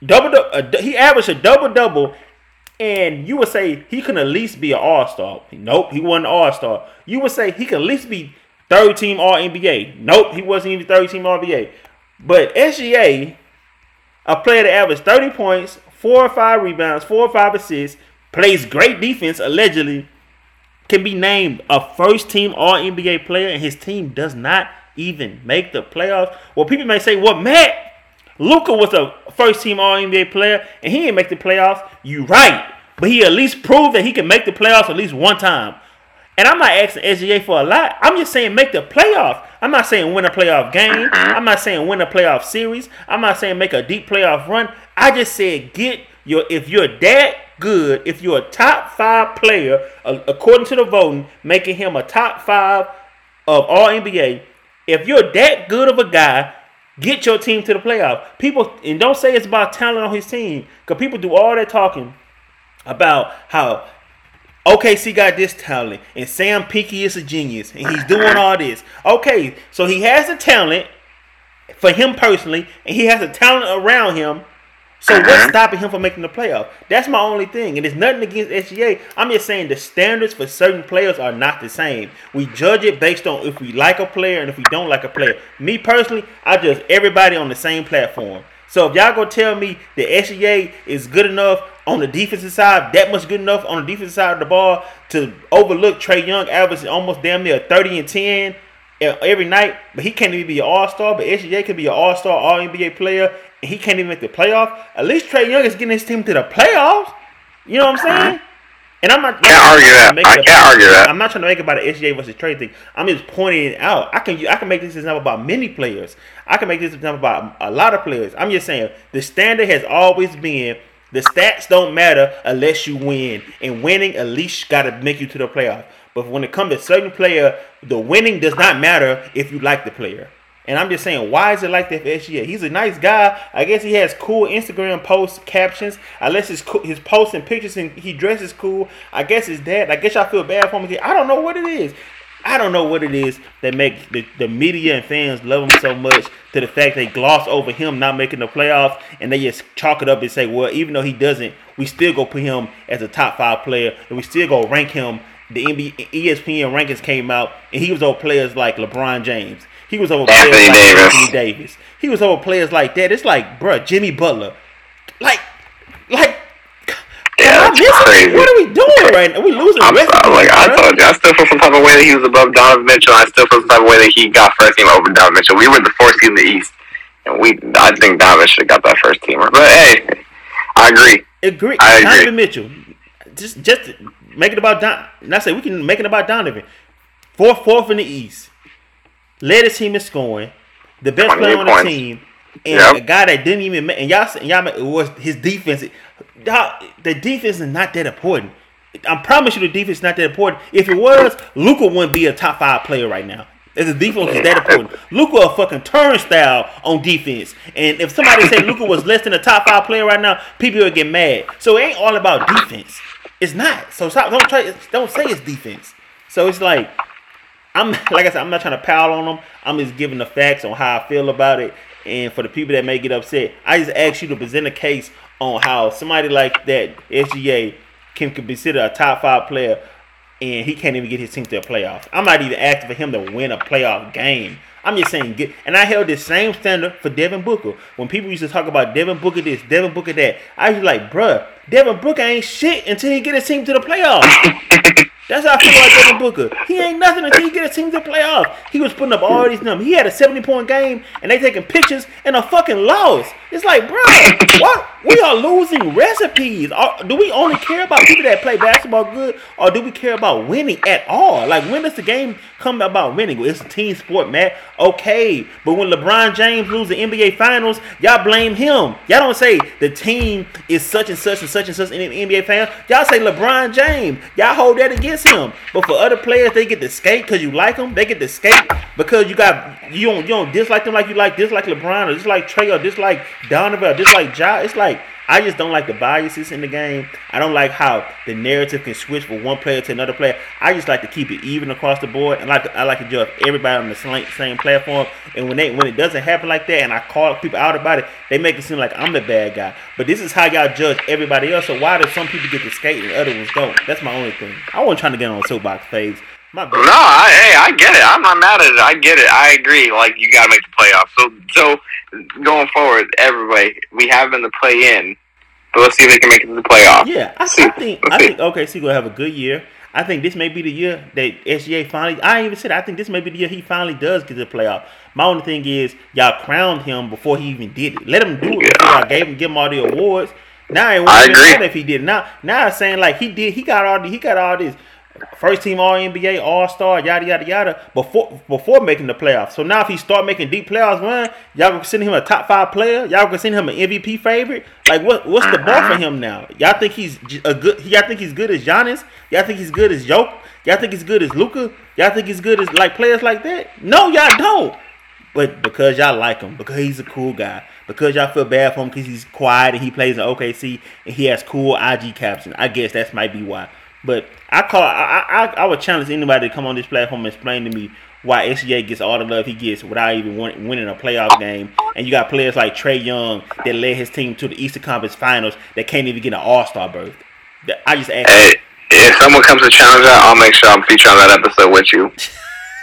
Double, uh, he averaged a double double and you would say he can at least be an All Star. Nope, he wasn't an All Star. You would say he can at least be third team All NBA. Nope, he wasn't even third team All NBA. But SGA, a player that averaged 30 points, four or five rebounds, four or five assists, plays great defense, allegedly, can be named a first team All NBA player, and his team does not even make the playoffs. Well, people may say, well, Matt, Luka was a first team All NBA player, and he didn't make the playoffs. You right, but he at least proved that he can make the playoffs at least one time. And I'm not asking SGA for a lot. I'm just saying make the playoffs. I'm not saying win a playoff game. I'm not saying win a playoff series. I'm not saying make a deep playoff run. I just said get your if you're that good, if you're a top five player uh, according to the voting, making him a top five of all NBA. If you're that good of a guy, get your team to the playoff. People and don't say it's about talent on his team, because people do all that talking about how OKC got this talent and Sam Pinky is a genius and he's doing all this. Okay, so he has the talent for him personally, and he has the talent around him. So what's uh-huh. stopping him from making the playoff? That's my only thing. And it's nothing against SGA. I'm just saying the standards for certain players are not the same. We judge it based on if we like a player and if we don't like a player. Me personally, I judge everybody on the same platform. So if y'all gonna tell me that SGA is good enough on the defensive side, that much good enough on the defensive side of the ball to overlook Trae Young averaging almost damn near 30 and 10 every night, but he can't even be an all star. But SGA can be an all star, all NBA player, and he can't even make the playoff. At least Trae Young is getting his team to the playoffs. You know what I'm uh-huh. saying? And I'm not. Can't argue that. I can't about- argue that. I'm not trying to make it about the SGA versus Trae thing. I'm just pointing it out. I can I can make this example about many players. I can make this example about a lot of players. I'm just saying the standard has always been the stats don't matter unless you win, and winning at least got to make you to the playoff. But when it comes to certain player, the winning does not matter if you like the player. And I'm just saying, why is it like that for SGA? He's a nice guy. I guess he has cool Instagram post captions. Unless his his posts and pictures and he dresses cool. I guess it's that. I guess I feel bad for him. I don't know what it is. I don't know what it is that make the, the media and fans love him so much to the fact they gloss over him not making the playoffs and they just chalk it up and say, well, even though he doesn't, we still go put him as a top five player and we still go rank him. The NBA, ESPN rankings came out and he was on players like LeBron James. He was over Anthony players like Davis. Anthony Davis. He was over players like that. It's like, bruh, Jimmy Butler. Like, like, Yeah, am I that's missing? crazy. What are we doing right now? We losing I'm sorry, like I told you, I still feel some type of way that he was above Donovan Mitchell. I still feel some type of way that he got first team over Donovan Mitchell. We were the fourth seed in the East, and we I think Donovan should have got that first teamer. But hey, I agree. Agree. I agree. Donovan Mitchell. Just just make it about Don. Not say we can make it about Donovan. Fourth, fourth in the East. Led his team in scoring. The best player on the points. team. And Yep. a guy that didn't even and y'all and y'all it was his defense. The defense is not that important. I promise you, the defense is not that important. If it was, Luka wouldn't be a top five player right now. If the defense is that important, Luka a fucking turnstile on defense. And if somebody said Luka was less than a top five player right now, people would get mad. So it ain't all about defense. It's not. So stop. Don't try. Don't say it's defense. So it's like I'm like I said, I'm not trying to pile on them. I'm just giving the facts on how I feel about it. And for the people that may get upset, I just ask you to present a case on how somebody like that SGA can, can consider a top five player and he can't even get his team to a playoff. I'm not even asking for him to win a playoff game. I'm just saying get and I held this same standard for Devin Booker. When people used to talk about Devin Booker this, Devin Booker that, I was like, bruh, Devin Booker ain't shit until he get his team to the playoffs. That's how I feel about Devin Booker. He ain't nothing until he get his team to the playoffs. He was putting up all these numbers. He had a 70 point game and they taking pictures and a fucking loss. It's like, bro, what? We are losing recipes. Are, do we only care about people that play basketball good or do we care about winning at all? Like, when does the game come about winning? It's a team sport, man. Okay. But when LeBron James loses the NBA finals, y'all blame him. Y'all don't say the team is such and such and such and such in the NBA finals. Y'all say LeBron James. Y'all hold that against him. But for other players, they get to skate because you like them. They get to skate because you got you don't you don't dislike them like you like dislike LeBron or dislike Trae or dislike Donovan or dislike Ja. It's like I just don't like the biases in the game. I don't like how the narrative can switch from one player to another player. I just like to keep it even across the board, and like I like to judge everybody on the same, platform. And when they when it doesn't happen like that, and I call people out about it, they make it seem like I'm the bad guy. But this is how y'all judge everybody else. So why do some people get to skate and other ones don't? That's my only thing. I wasn't trying to get on a soapbox phase. My bad. No, I, hey, I get it. I'm not mad at it. I get it. I agree. Like you got to make the playoffs. So, so going forward, everybody, we have them to play in, but let's see if they can make it to the playoffs. Yeah, I. I think Let's I see. think OKC will have a good year. I think this may be the year that SGA finally. I ain't even said. I think this may be the year he finally does get to the playoff. My only thing is y'all crowned him before he even did it. Let him do it. Before y'all gave him give him all the awards. Now I ain't I want agree. if he did. Now now it's saying like he did. He got all. The, he got all this. First team All NBA, All Star, yada yada yada. Before before making the playoffs. So now if he start making deep playoffs run, y'all consider him a top five player. Y'all consider him an MVP favorite. Like what what's the bar for him now? Y'all think he's a good? Y'all think he's good as Giannis? Y'all think he's good as Joke? Y'all think he's good as Luka? Y'all think he's good as like players like that? No, y'all don't. But because y'all like him, because he's a cool guy, because y'all feel bad for him because he's quiet and he plays in OKC and he has cool IG captions. I guess that might be why. But I call I I, I would challenge anybody to come on this platform and explain to me why SGA gets all the love he gets without even winning a playoff game. And you got players like Trae Young that led his team to the Eastern Conference Finals that can't even get an All Star berth. I just ask. Hey, if someone comes to challenge that, I'll make sure I'm featured on that episode with you.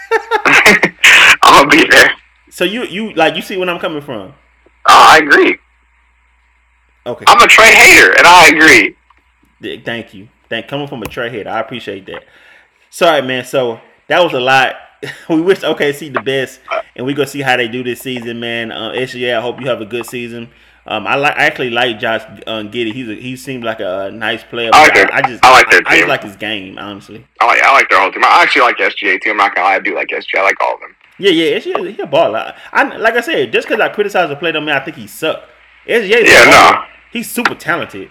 I'll be there. So you you like you see where I'm coming from? Oh, I agree. Okay. I'm a Trey hater, and I agree. Thank you. Thank coming from a tray head. I appreciate that. Sorry, man. So that was a lot. we wish OKC the best, and we gonna see how they do this season, man. Uh, SGA, I hope you have a good season. Um, I like. I actually like Josh uh, Giddey. He's a, he seems like a, nice player. I like their- I, just I like their I, just team. like his game, honestly. I like I like their whole team. I actually like SGA too. I'm not gonna lie, I do like SGA. I like all of them. Yeah, yeah. SGA, he a baller. I, I like I said, just because I criticize the play, don't mean I think he suck. SGA, Yeah, no. he's super talented.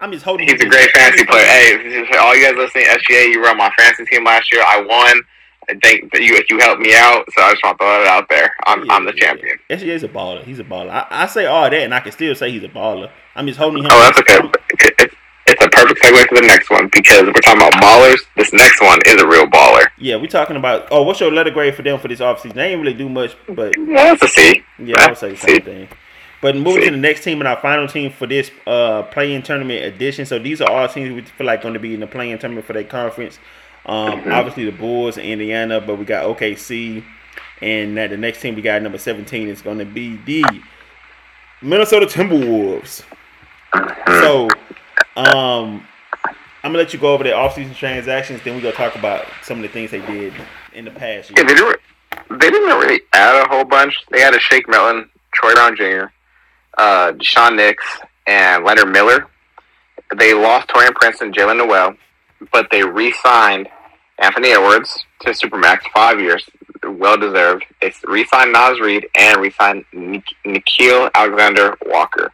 I'm just holding. He's a great fantasy player. Hey, all you guys listening, SGA, you were on my fantasy team last year. I won. I think that you you helped me out, so I just want to throw it out there. I'm Yeah, I'm the yeah, champion. yeah. SGA's a baller. He's a baller. I, I say all that, and I can still say he's a baller. I'm just holding him. Oh, that's okay. It, it, it's a perfect segue to the next one because we're talking about ballers. This next one is a real baller. Yeah, we're talking about. Oh, what's your letter grade for them for this offseason? They ain't really do much, but Well, let's see. yeah, I would say the same See. thing. But moving to the next team and our final team for this uh play-in tournament edition. So these are all teams we feel like going to be in the play-in tournament for their conference. Um, Mhm. obviously the Bulls and Indiana, but we got OKC, and that the next team we got number seventeen is going to be the Minnesota Timberwolves. Mhm. So, um, I'm gonna let you go over their offseason transactions. Then we gonna talk about some of the things they did in the past Yeah, they didn't. They didn't really add a whole bunch. They had a Shake Milton, Troy Brown Jr., uh, Daishen Nix, and Leonard Miller. They lost Taurean Prince and Jaylen Nowell, but they re-signed Anthony Edwards to Supermax five years, well deserved. They re-signed Naz Reid and re-signed Nik- Nikhil Alexander Walker.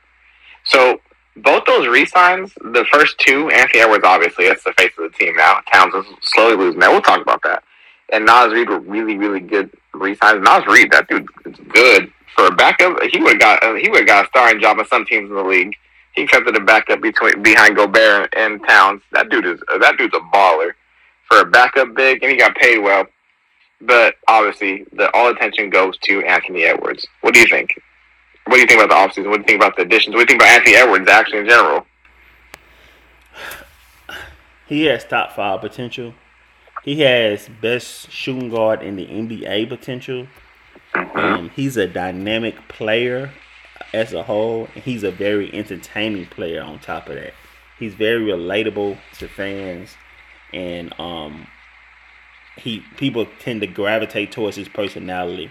So both those re-signs, the first two, Anthony Edwards obviously that's the face of the team now. Towns is slowly losing that. We'll talk about that and Naz Reid were really, really good re-signs. Naz Reid, that dude is good for a backup. He would have got uh, he would got a starring job on some teams in the league. He comes accepted a backup between behind Gobert and Towns. That dude is uh, that dude's a baller for a backup big, and he got paid well. But obviously, the all attention goes to Anthony Edwards. What do you think? What do you think about the offseason? What do you think about the additions? What do you think about Anthony Edwards actually in general? He has top five potential. He has best shooting guard in the NBA potential. Um, he's a dynamic player as a whole. He's a very entertaining player. On top of that, he's very relatable to fans, and um, he people tend to gravitate towards his personality.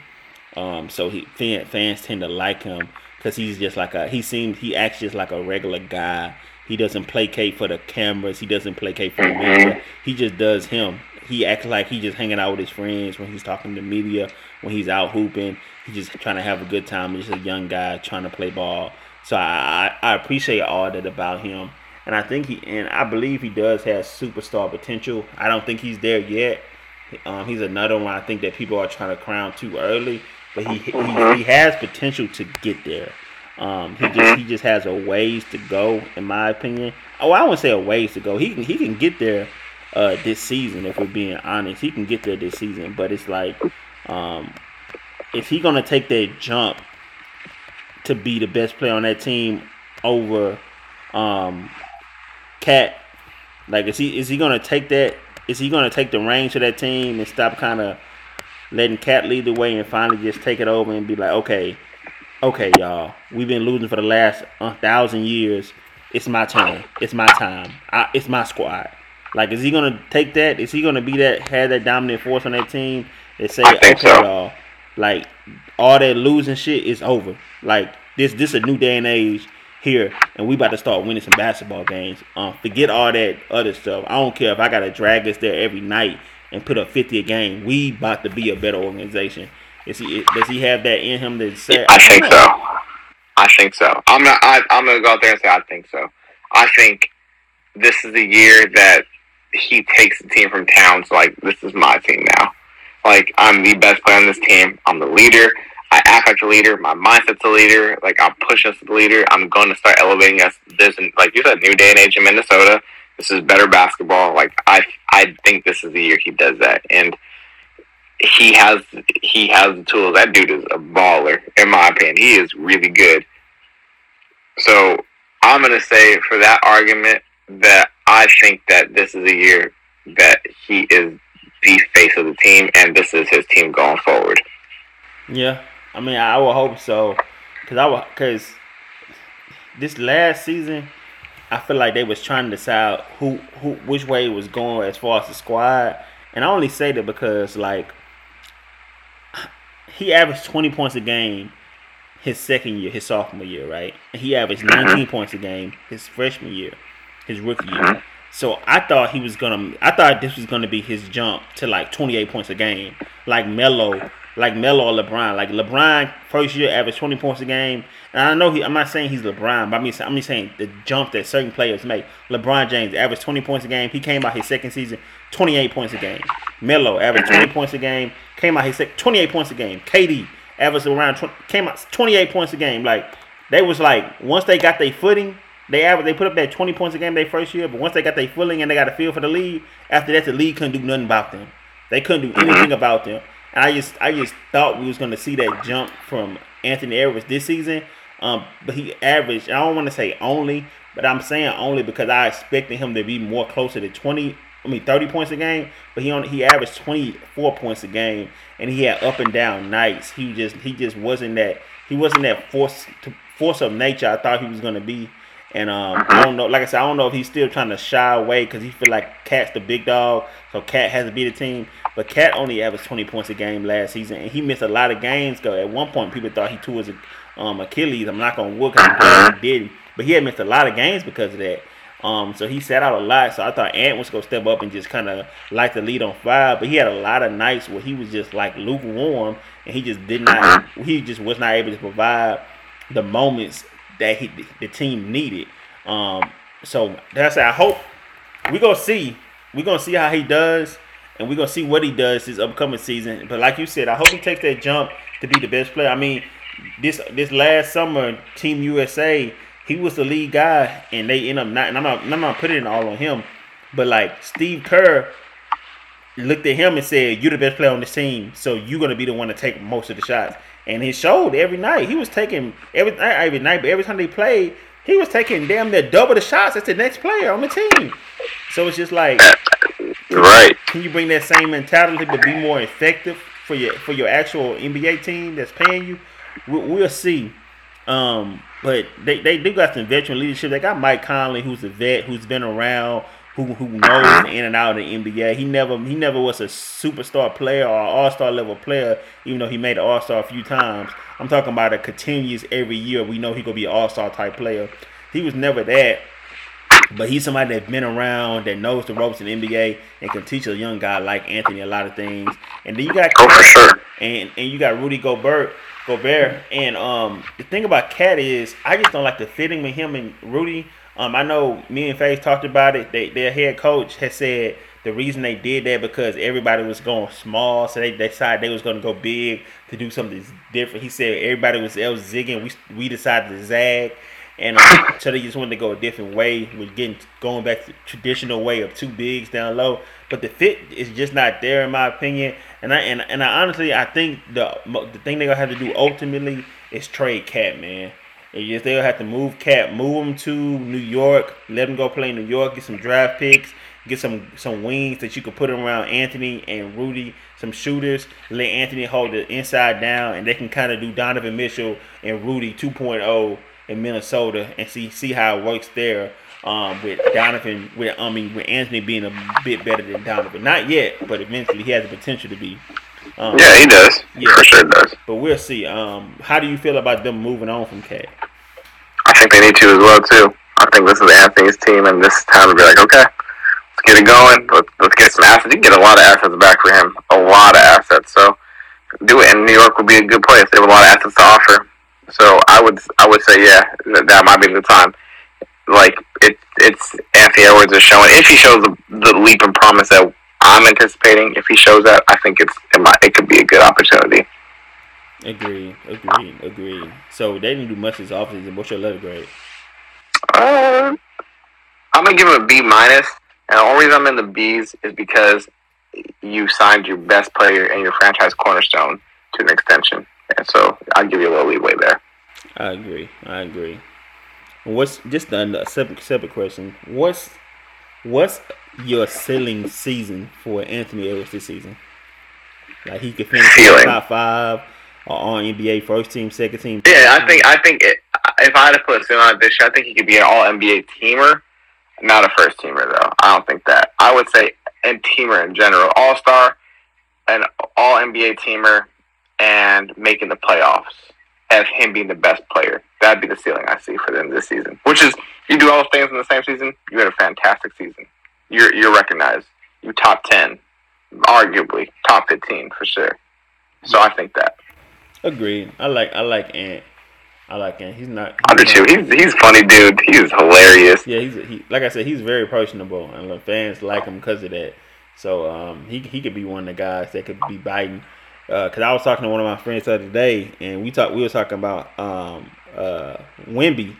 Um, so he fans tend to like him because he's just like a he seems he acts just like a regular guy. He doesn't placate for the cameras. He doesn't placate for the media. He just does him. He acts like he just hanging out with his friends when he's talking to media. When he's out hooping, he's just trying to have a good time. He's just a young guy trying to play ball. So I, I I appreciate all that about him, and I think he and I believe he does have superstar potential. I don't think he's there yet. Um, he's another one I think that people are trying to crown too early, but he he, he has potential to get there. Um, he just he just has a ways to go, in my opinion. Oh, I wouldn't say a ways to go. He can he can get there uh, this season. If we're being honest, he can get there this season. But it's like, um, is he gonna take that jump to be the best player on that team over um, KAT? Like, is he is he gonna take that? Is he gonna take the reins of that team and stop kind of letting KAT lead the way and finally just take it over and be like, okay, okay, y'all, we've been losing for the last uh, thousand years. It's my time. It's my time. I, it's my squad. Like, is he gonna take that? Is he gonna be that have that dominant force on that team and say, I think okay, so. y'all, like all that losing shit is over. Like this, this a new day and age here, and we about to start winning some basketball games. Um, forget all that other stuff. I don't care if I gotta drag us there every night and put up fifty a game. We about to be a better organization. Is he? Does he have that in him to say? I think don't so. I think so. I'm not. I, I'm gonna go out there and say I think so. I think this is the year that he takes the team from town. So like, this is my team now. Like, I'm the best player on this team. I'm the leader. I act like a leader. My mindset's a leader. Like, I'm pushing us as the leader. I'm going to start elevating us. This, and like you said, new day and age in Minnesota. This is better basketball. Like, I, I think this is the year he does that. And he has he has the tools. That dude is a baller, in my opinion. He is really good. So I'm gonna say for that argument that I think that this is a year that he is the face of the team, and this is his team going forward. Yeah, I mean, I would hope so, cause I would, cause this last season, I feel like they was trying to decide who, who, which way was going as far as the squad, and I only say that because like he averaged twenty points a game his second year, his sophomore year, right? And he averaged mm-hmm. 19 points a game his freshman year, his rookie year. Mm-hmm. So I thought he was gonna. I thought this was gonna be his jump to like 28 points a game, like Melo, like Melo or LeBron. Like LeBron first year averaged 20 points a game, and I know he. I'm not saying he's LeBron, but I mean I'm just saying the jump that certain players make. LeBron James averaged 20 points a game. He came out his second season 28 points a game. Melo averaged 20 points a game. Came out his sec- 28 points a game. KD averaged around 20, came out 28 points a game. Like they was like once they got their footing, they average they put up that 20 points a game their first year, but once they got their footing and they got a feel for the league, after that the league couldn't do nothing about them. They couldn't do anything about them. And I just I just thought we was gonna see that jump from Anthony Edwards this season. Um, but he averaged I don't want to say only, but I'm saying only because I expected him to be more closer to 20 I mean 30 points a game, but he only he averaged 24 points a game and he had up and down nights. He just he just wasn't that he wasn't that force to force of nature I thought he was gonna be. And um, I don't know, like I said, I don't know if he's still trying to shy away because he feel like KAT's the big dog, so KAT has to be the team. But KAT only averaged 20 points a game last season, and he missed a lot of games. Go at one point, people thought he tore his um, Achilles. I'm not gonna look how he did, but he had missed a lot of games because of that. Um, so he sat out a lot. So I thought Ant was gonna step up and just kind of light the lead on fire. But he had a lot of nights where he was just like lukewarm, and he just did not. He just was not able to provide the moments that he the team needed. Um, so that's I hope we gonna see we gonna see how he does, and we gonna see what he does this upcoming season. But like you said, I hope he takes that jump to be the best player. I mean, this this last summer, Team USA, he was the lead guy, and they end up not. And I'm not I'm not putting it all on him, but like Steve Kerr looked at him and said, "You're the best player on this team, so you're gonna be the one to take most of the shots." And he showed every night. He was taking every not every night, but every time they played, he was taking damn near double the shots as the next player on the team. So it's just like, Right. can you bring that same mentality to be more effective for your for your actual NBA team that's paying you? We'll, we'll see. Um, but they, they do got some veteran leadership. They got Mike Conley, who's a vet, who's been around, who who knows the in and out of the NBA. He never he never was a superstar player or all star level player, even though he made an all star a few times. I'm talking about a continuous every year. We know he gonna be an all star type player. He was never that. But he's somebody that's been around, that knows the ropes in the NBA, and can teach a young guy like Anthony a lot of things. And then you got Oh, for sure. and and you got Rudy Gobert, Gobert, and um the thing about KAT is I just don't like the fitting with him and Rudy. Um, I know me and Faiz talked about it. They, their head coach has said the reason they did that because everybody was going small, so they decided they was going to go big to do something different. He said everybody was else zigging. We we decided to zag, and um, so they just wanted to go a different way with getting going back to traditional way of two bigs down low. But the fit is just not there in my opinion. And I and, and I honestly I think the the thing they're gonna have to do ultimately is trade KAT man. And just they'll have to move KAT, move him to New York, let him go play in New York, get some draft picks, get some some wings that you could put around Anthony and Rudy, some shooters. Let Anthony hold the inside down, and they can kind of do Donovan Mitchell and Rudy 2.0 in Minnesota and see see how it works there. Um, with Donovan, with I mean, with Anthony being a bit better than Donovan, not yet, but eventually he has the potential to be. Um, yeah, he does. Yeah, for sure does. But we'll see. Um, how do you feel about them moving on from KAT? I think they need to as well too. I think this is Anthony's team, and this time to be like, okay, let's get it going. Let's, let's get some assets. You can get a lot of assets back for him. A lot of assets. So do it. And New York would be a good place. They have a lot of assets to offer. So I would I would say yeah, that might be the time. Like it, it's Anthony Edwards is showing. If he shows the, the leap and promise that I'm anticipating, if he shows up, I think it's it, might, it could be a good opportunity. Agree, agree, agree. So they didn't do much this offseason. What's your letter grade? Uh, I'm gonna give him a B. And the only reason I'm in the B's is because you signed your best player and your franchise cornerstone to an extension. And so I'll give you a little leeway there. I agree. I agree. What's just a separate separate question? What's what's your ceiling season for Anthony Edwards this season? Like he could finish top five or on NBA first team, second team. Yeah, I think I think it, if I had to put a ceiling on this year, I think he could be an All NBA teamer. Not a first teamer though. I don't think that. I would say and teamer in general, All Star, an All NBA teamer, and making the playoffs. Have him being the best player. That'd be the ceiling I see for them this season. Which is you do all those things in the same season, you had a fantastic season. You're you're recognized. You top ten, arguably top fifteen for sure. So I think that. Agreed. I like I like Ant. I like Ant. He's not. He's I do too. He's he's funny, dude. He's hilarious. Yeah, he's he, like I said. He's very personable, and the fans like him because of that. So um, he he could be one of the guys that could be biting. Because uh, I was talking to one of my friends the other day, and we talked. We were talking about um, uh, Wemby,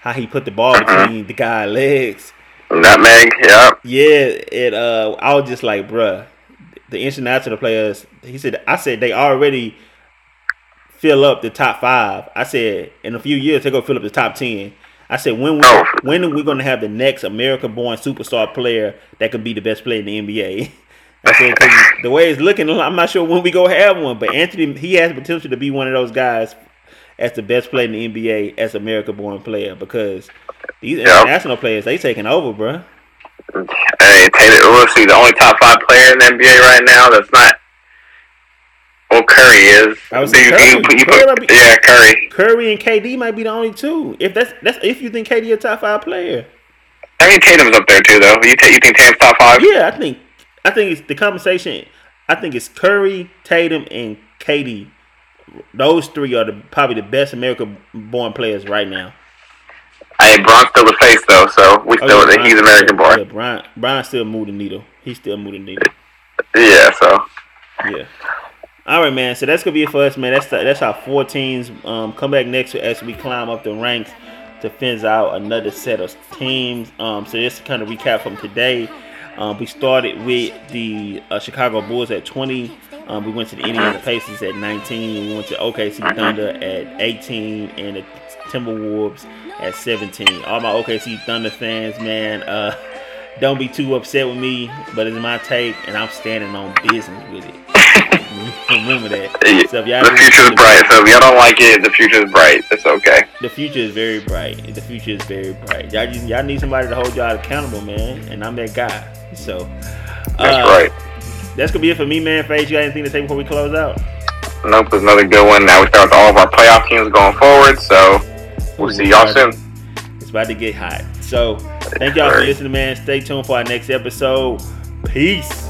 how he put the ball mm-hmm. between the guy's legs. Nutmeg, yeah. Yeah, it. Uh, I was just like, bruh, the international players. He said, I said they already fill up the top five. I said in a few years they're gonna fill up the top ten. I said when we, oh. when are we gonna have the next American born superstar player that could be the best player in the NBA? I said the way it's looking, I'm not sure when we go have one, but Anthony he has potential to be one of those guys as the best player in the NBA as American born player because these yep. international players they taking over, bro. Hey, Taylor, we'll see the only top five player in the NBA right now that's not well, Curry is. I was Curry. You, you, you Curry put, be, yeah, Curry. Curry and KD might be the only two. If that's that's if you think KD a top five player. I mean Tatum's up there too, though. You, t- you think Tatum's top five? Yeah, I think I think it's the conversation. I think it's Curry, Tatum, and KD. Those three are the probably the best American-born players right now. Hey, Bron's still the face though, so we oh, still yeah, he's American born. Yeah, Brian Brian still moving the needle. He's still moving the needle. Yeah, so. Yeah. All right, man. So that's gonna be it for us, man. That's the, that's our four teams. Um, come back next as we climb up the ranks to finish out another set of teams. Um, so just to kind of recap from today, um, we started with the uh, Chicago Bulls at 20. Um, we went to the Indiana Pacers at 19. We went to OKC Thunder at 18, and the Timberwolves at 17. All my OKC Thunder fans, man, uh, don't be too upset with me, but it's my take, and I'm standing on business with it. Remember that. So the future is bright. So if y'all don't like it, the future is bright. It's okay. The future is very bright. The future is very bright. Y'all just y'all need somebody to hold y'all accountable, man. And I'm that guy. So uh, that's right. That's gonna be it for me, man. Faiz, you got anything to say before we close out? Nope, there's another good one. Now we start with all of our playoff teams going forward. So we'll see y'all soon. It's about to get hot. So thank y'all for listening, man. Stay tuned for our next episode. Peace.